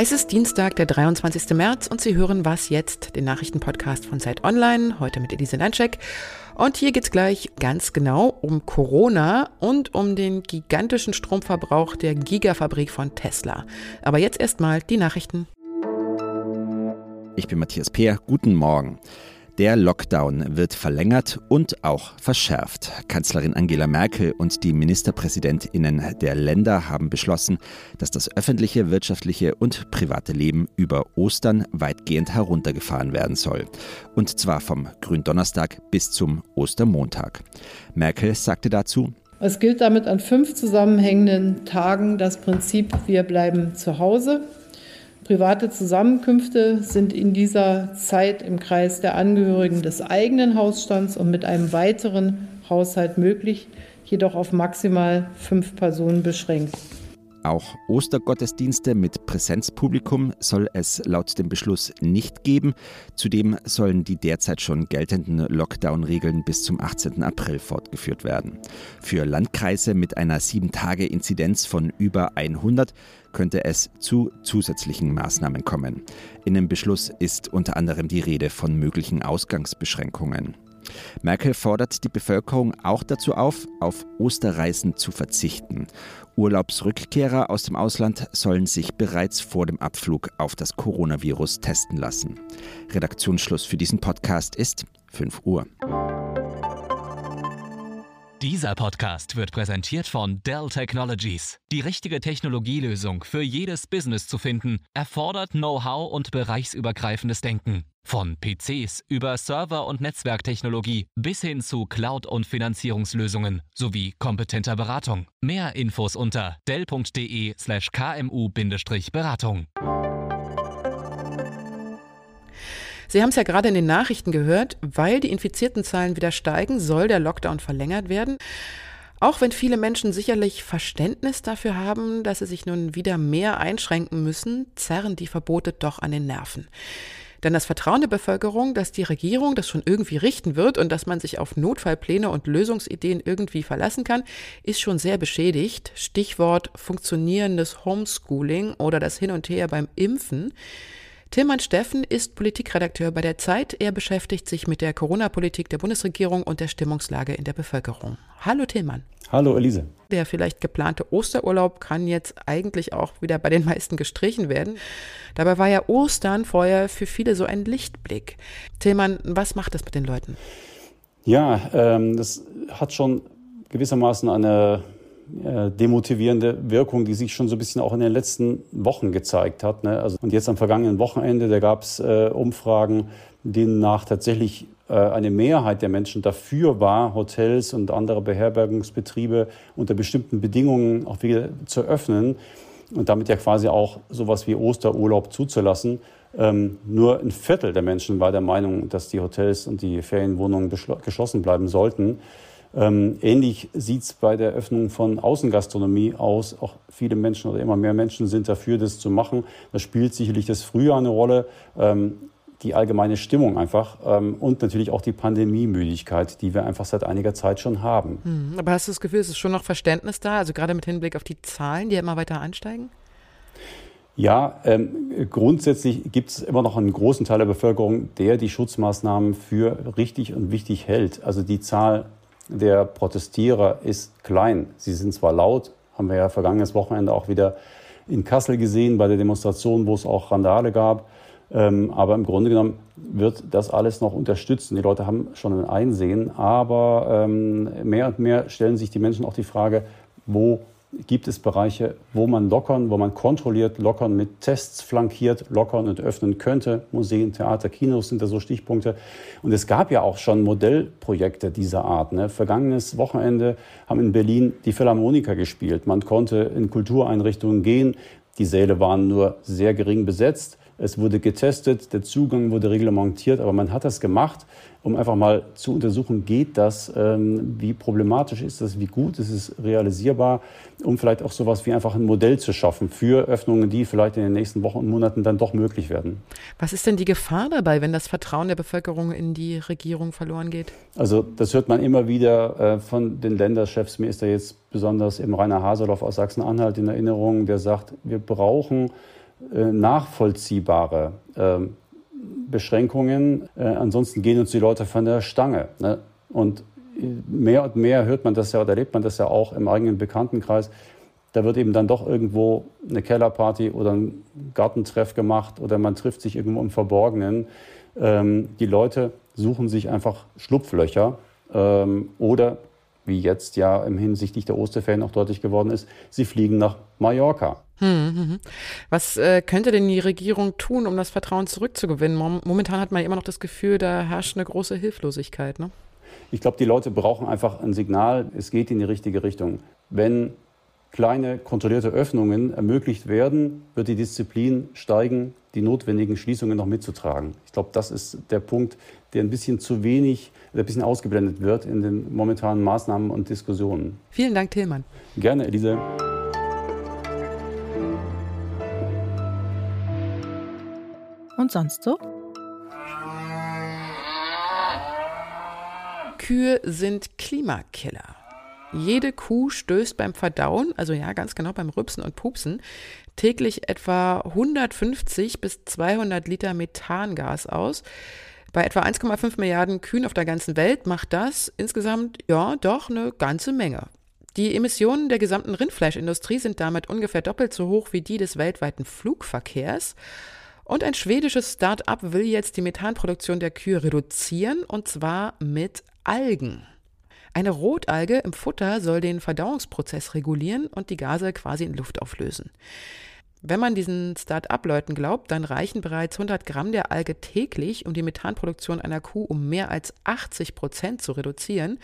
Es ist Dienstag, der 23. März und Sie hören Was jetzt, den Nachrichtenpodcast von Zeit Online, heute mit Elise Landscheck. Und hier geht es gleich ganz genau um Corona und um den gigantischen Stromverbrauch der Gigafabrik von Tesla. Aber jetzt erstmal die Nachrichten. Ich bin Matthias Peer. Guten Morgen. Der Lockdown wird verlängert und auch verschärft. Kanzlerin Angela Merkel und die Ministerpräsidentinnen der Länder haben beschlossen, dass das öffentliche, wirtschaftliche und private Leben über Ostern weitgehend heruntergefahren werden soll. Und zwar vom Gründonnerstag bis zum Ostermontag. Merkel sagte dazu, es gilt damit an fünf zusammenhängenden Tagen das Prinzip, wir bleiben zu Hause. Private Zusammenkünfte sind in dieser Zeit im Kreis der Angehörigen des eigenen Hausstands und mit einem weiteren Haushalt möglich, jedoch auf maximal fünf Personen beschränkt. Auch Ostergottesdienste mit Präsenzpublikum soll es laut dem Beschluss nicht geben. Zudem sollen die derzeit schon geltenden Lockdown-Regeln bis zum 18. April fortgeführt werden. Für Landkreise mit einer 7-Tage-Inzidenz von über 100 könnte es zu zusätzlichen Maßnahmen kommen. In dem Beschluss ist unter anderem die Rede von möglichen Ausgangsbeschränkungen. Merkel fordert die Bevölkerung auch dazu auf, auf Osterreisen zu verzichten. Urlaubsrückkehrer aus dem Ausland sollen sich bereits vor dem Abflug auf das Coronavirus testen lassen. Redaktionsschluss für diesen Podcast ist 5 Uhr. Dieser Podcast wird präsentiert von Dell Technologies. Die richtige Technologielösung für jedes Business zu finden, erfordert Know-how und bereichsübergreifendes Denken. Von PCs über Server- und Netzwerktechnologie bis hin zu Cloud- und Finanzierungslösungen sowie kompetenter Beratung. Mehr Infos unter dell.de/slash kmu-beratung. Sie haben es ja gerade in den Nachrichten gehört, weil die infizierten Zahlen wieder steigen, soll der Lockdown verlängert werden. Auch wenn viele Menschen sicherlich Verständnis dafür haben, dass sie sich nun wieder mehr einschränken müssen, zerren die Verbote doch an den Nerven. Denn das Vertrauen der Bevölkerung, dass die Regierung das schon irgendwie richten wird und dass man sich auf Notfallpläne und Lösungsideen irgendwie verlassen kann, ist schon sehr beschädigt. Stichwort funktionierendes Homeschooling oder das Hin und Her beim Impfen. Tilman Steffen ist Politikredakteur bei der Zeit. Er beschäftigt sich mit der Corona-Politik der Bundesregierung und der Stimmungslage in der Bevölkerung. Hallo Tilman. Hallo Elise. Der vielleicht geplante Osterurlaub kann jetzt eigentlich auch wieder bei den meisten gestrichen werden. Dabei war ja Ostern vorher für viele so ein Lichtblick. Tilman, was macht das mit den Leuten? Ja, ähm, das hat schon gewissermaßen eine äh, demotivierende Wirkung, die sich schon so ein bisschen auch in den letzten Wochen gezeigt hat. Ne? Also, und jetzt am vergangenen Wochenende, da gab es äh, Umfragen, denen nach tatsächlich äh, eine Mehrheit der Menschen dafür war, Hotels und andere Beherbergungsbetriebe unter bestimmten Bedingungen auch wieder zu öffnen und damit ja quasi auch sowas wie Osterurlaub zuzulassen. Ähm, nur ein Viertel der Menschen war der Meinung, dass die Hotels und die Ferienwohnungen geschlossen bleiben sollten. Ähm, ähnlich sieht es bei der Öffnung von Außengastronomie aus. Auch viele Menschen oder immer mehr Menschen sind dafür, das zu machen. Da spielt sicherlich das Frühjahr eine Rolle. Ähm, die allgemeine Stimmung einfach ähm, und natürlich auch die Pandemiemüdigkeit, die wir einfach seit einiger Zeit schon haben. Hm, aber hast du das Gefühl, es ist schon noch Verständnis da, also gerade mit Hinblick auf die Zahlen, die ja immer weiter ansteigen? Ja, ähm, grundsätzlich gibt es immer noch einen großen Teil der Bevölkerung, der die Schutzmaßnahmen für richtig und wichtig hält. Also die Zahl der Protestierer ist klein. Sie sind zwar laut, haben wir ja vergangenes Wochenende auch wieder in Kassel gesehen bei der Demonstration, wo es auch Randale gab. Ähm, aber im Grunde genommen wird das alles noch unterstützen. Die Leute haben schon ein Einsehen, aber ähm, mehr und mehr stellen sich die Menschen auch die Frage, wo gibt es Bereiche, wo man lockern, wo man kontrolliert lockern, mit Tests flankiert lockern und öffnen könnte. Museen, Theater, Kinos sind da so Stichpunkte. Und es gab ja auch schon Modellprojekte dieser Art. Ne? Vergangenes Wochenende haben in Berlin die Philharmoniker gespielt. Man konnte in Kultureinrichtungen gehen. Die Säle waren nur sehr gering besetzt. Es wurde getestet, der Zugang wurde reglementiert, aber man hat das gemacht, um einfach mal zu untersuchen, geht das, ähm, wie problematisch ist das, wie gut ist es realisierbar, um vielleicht auch sowas wie einfach ein Modell zu schaffen für Öffnungen, die vielleicht in den nächsten Wochen und Monaten dann doch möglich werden. Was ist denn die Gefahr dabei, wenn das Vertrauen der Bevölkerung in die Regierung verloren geht? Also das hört man immer wieder äh, von den Länderchefs. Mir ist da jetzt besonders im Rainer Haseloff aus Sachsen-Anhalt in Erinnerung, der sagt, wir brauchen nachvollziehbare äh, Beschränkungen. Äh, ansonsten gehen uns die Leute von der Stange. Ne? Und mehr und mehr hört man das ja oder erlebt man das ja auch im eigenen Bekanntenkreis. Da wird eben dann doch irgendwo eine Kellerparty oder ein Gartentreff gemacht oder man trifft sich irgendwo im Verborgenen. Ähm, die Leute suchen sich einfach Schlupflöcher ähm, oder wie jetzt ja im hinsichtlich der Osterferien auch deutlich geworden ist, sie fliegen nach Mallorca. Hm, hm, hm. Was äh, könnte denn die Regierung tun, um das Vertrauen zurückzugewinnen? Momentan hat man immer noch das Gefühl, da herrscht eine große Hilflosigkeit. Ne? Ich glaube, die Leute brauchen einfach ein Signal, es geht in die richtige Richtung. Wenn kleine kontrollierte Öffnungen ermöglicht werden, wird die Disziplin steigen, die notwendigen Schließungen noch mitzutragen. Ich glaube, das ist der Punkt, der ein bisschen zu wenig, ein bisschen ausgeblendet wird in den momentanen Maßnahmen und Diskussionen. Vielen Dank, Tillmann. Gerne, Elise. Und sonst so? Kühe sind Klimakiller. Jede Kuh stößt beim Verdauen, also ja, ganz genau beim Rübsen und Pupsen, täglich etwa 150 bis 200 Liter Methangas aus. Bei etwa 1,5 Milliarden Kühen auf der ganzen Welt macht das insgesamt ja doch eine ganze Menge. Die Emissionen der gesamten Rindfleischindustrie sind damit ungefähr doppelt so hoch wie die des weltweiten Flugverkehrs. Und ein schwedisches Start-up will jetzt die Methanproduktion der Kühe reduzieren, und zwar mit Algen. Eine Rotalge im Futter soll den Verdauungsprozess regulieren und die Gase quasi in Luft auflösen. Wenn man diesen Start-up-Leuten glaubt, dann reichen bereits 100 Gramm der Alge täglich, um die Methanproduktion einer Kuh um mehr als 80 Prozent zu reduzieren.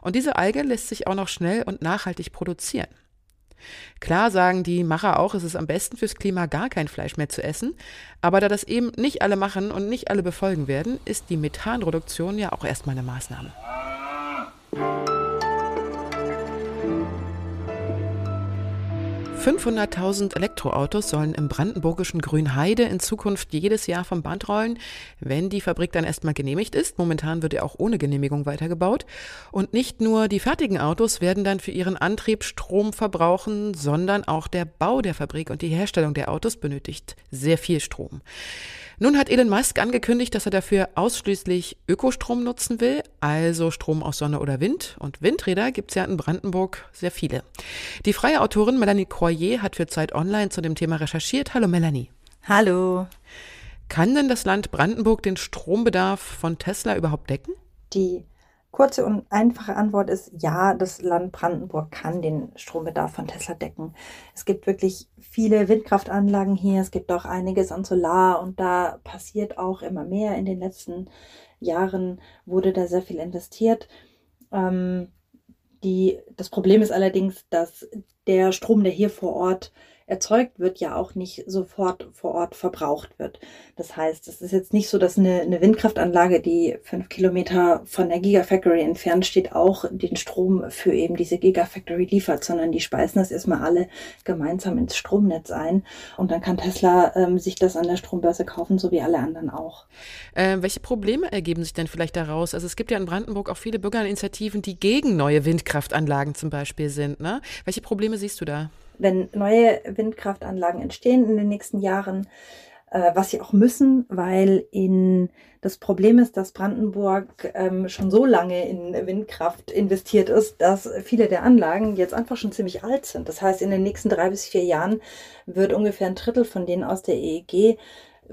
Und diese Alge lässt sich auch noch schnell und nachhaltig produzieren. Klar sagen die Macher auch, es ist am besten fürs Klima gar kein Fleisch mehr zu essen, aber da das eben nicht alle machen und nicht alle befolgen werden, ist die Methanreduktion ja auch erstmal eine Maßnahme. 500.000 Elektroautos sollen im brandenburgischen Grünheide in Zukunft jedes Jahr vom Band rollen, wenn die Fabrik dann erstmal genehmigt ist. Momentan wird er auch ohne Genehmigung weitergebaut. Und nicht nur die fertigen Autos werden dann für ihren Antrieb Strom verbrauchen, sondern auch der Bau der Fabrik und die Herstellung der Autos benötigt sehr viel Strom. Nun hat Elon Musk angekündigt, dass er dafür ausschließlich Ökostrom nutzen will, also Strom aus Sonne oder Wind. Und Windräder gibt es ja in Brandenburg sehr viele. Die freie Autorin Melanie Croyer hat für Zeit Online zu dem Thema recherchiert. Hallo Melanie. Hallo. Kann denn das Land Brandenburg den Strombedarf von Tesla überhaupt decken? Die Kurze und einfache Antwort ist ja, das Land Brandenburg kann den Strombedarf von Tesla decken. Es gibt wirklich viele Windkraftanlagen hier, es gibt auch einiges an Solar und da passiert auch immer mehr. In den letzten Jahren wurde da sehr viel investiert. Ähm, die, das Problem ist allerdings, dass der Strom, der hier vor Ort erzeugt wird, ja auch nicht sofort vor Ort verbraucht wird. Das heißt, es ist jetzt nicht so, dass eine, eine Windkraftanlage, die fünf Kilometer von der Gigafactory entfernt steht, auch den Strom für eben diese Gigafactory liefert, sondern die speisen das erstmal alle gemeinsam ins Stromnetz ein. Und dann kann Tesla ähm, sich das an der Strombörse kaufen, so wie alle anderen auch. Äh, welche Probleme ergeben sich denn vielleicht daraus? Also es gibt ja in Brandenburg auch viele Bürgerinitiativen, die gegen neue Windkraftanlagen zum Beispiel sind. Ne? Welche Probleme siehst du da? Wenn neue Windkraftanlagen entstehen in den nächsten Jahren, äh, was sie auch müssen, weil in das Problem ist, dass Brandenburg ähm, schon so lange in Windkraft investiert ist, dass viele der Anlagen jetzt einfach schon ziemlich alt sind. Das heißt, in den nächsten drei bis vier Jahren wird ungefähr ein Drittel von denen aus der EEG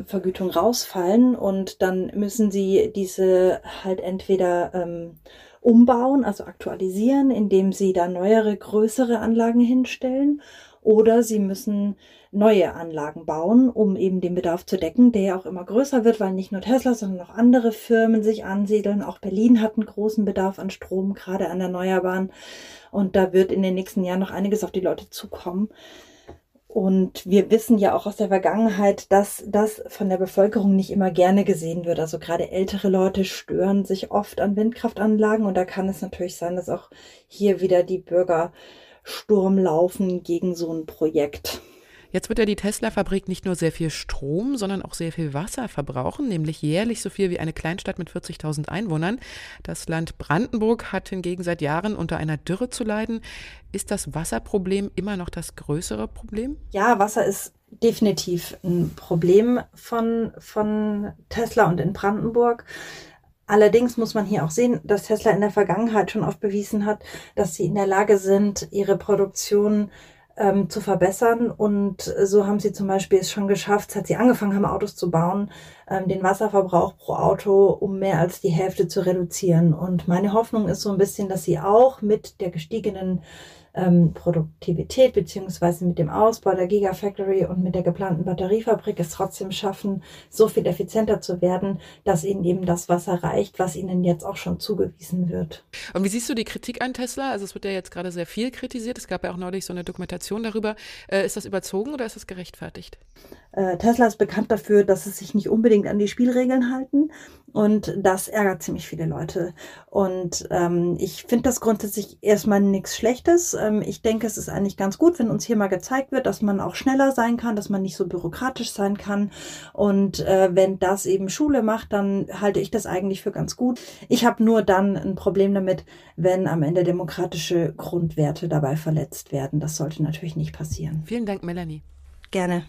Vergütung rausfallen und dann müssen sie diese halt entweder ähm, umbauen, also aktualisieren, indem sie da neuere, größere Anlagen hinstellen. Oder sie müssen neue Anlagen bauen, um eben den Bedarf zu decken, der ja auch immer größer wird, weil nicht nur Tesla, sondern auch andere Firmen sich ansiedeln. Auch Berlin hat einen großen Bedarf an Strom, gerade an Erneuerbaren. Und da wird in den nächsten Jahren noch einiges auf die Leute zukommen. Und wir wissen ja auch aus der Vergangenheit, dass das von der Bevölkerung nicht immer gerne gesehen wird. Also gerade ältere Leute stören sich oft an Windkraftanlagen und da kann es natürlich sein, dass auch hier wieder die Bürger Sturm laufen gegen so ein Projekt. Jetzt wird ja die Tesla-Fabrik nicht nur sehr viel Strom, sondern auch sehr viel Wasser verbrauchen, nämlich jährlich so viel wie eine Kleinstadt mit 40.000 Einwohnern. Das Land Brandenburg hat hingegen seit Jahren unter einer Dürre zu leiden. Ist das Wasserproblem immer noch das größere Problem? Ja, Wasser ist definitiv ein Problem von, von Tesla und in Brandenburg. Allerdings muss man hier auch sehen, dass Tesla in der Vergangenheit schon oft bewiesen hat, dass sie in der Lage sind, ihre Produktion ähm, zu verbessern. Und so haben sie zum Beispiel es schon geschafft, seit sie angefangen haben, Autos zu bauen, ähm, den Wasserverbrauch pro Auto um mehr als die Hälfte zu reduzieren. Und meine Hoffnung ist so ein bisschen, dass sie auch mit der gestiegenen ähm, Produktivität beziehungsweise mit dem Ausbau der Gigafactory und mit der geplanten Batteriefabrik es trotzdem schaffen, so viel effizienter zu werden, dass ihnen eben das Wasser reicht, was ihnen jetzt auch schon zugewiesen wird. Und wie siehst du die Kritik an Tesla? Also es wird ja jetzt gerade sehr viel kritisiert. Es gab ja auch neulich so eine Dokumentation darüber. Äh, ist das überzogen oder ist das gerechtfertigt? Äh, Tesla ist bekannt dafür, dass es sich nicht unbedingt an die Spielregeln halten. Und das ärgert ziemlich viele Leute. Und ähm, ich finde das grundsätzlich erstmal nichts Schlechtes. Ähm, ich denke, es ist eigentlich ganz gut, wenn uns hier mal gezeigt wird, dass man auch schneller sein kann, dass man nicht so bürokratisch sein kann. Und äh, wenn das eben Schule macht, dann halte ich das eigentlich für ganz gut. Ich habe nur dann ein Problem damit, wenn am Ende demokratische Grundwerte dabei verletzt werden. Das sollte natürlich nicht passieren. Vielen Dank, Melanie. Gerne.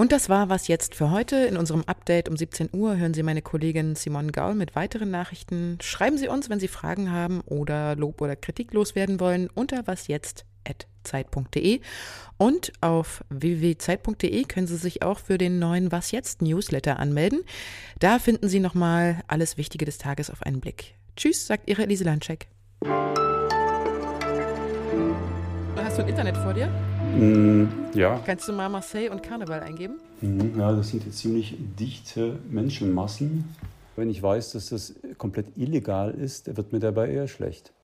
Und das war was jetzt für heute. In unserem Update um 17 Uhr hören Sie meine Kollegin Simone Gaul mit weiteren Nachrichten. Schreiben Sie uns, wenn Sie Fragen haben oder Lob oder Kritik loswerden wollen, unter wasjetzt.zeit.de. Und auf www.zeit.de können Sie sich auch für den neuen Was jetzt Newsletter anmelden. Da finden Sie nochmal alles Wichtige des Tages auf einen Blick. Tschüss, sagt Ihre Elise Landscheck. Hast du ein Internet vor dir? Mm, ja. Kannst du mal Marseille und Karneval eingeben? Mhm, ja, das sind jetzt ziemlich dichte Menschenmassen. Wenn ich weiß, dass das komplett illegal ist, wird mir dabei eher schlecht.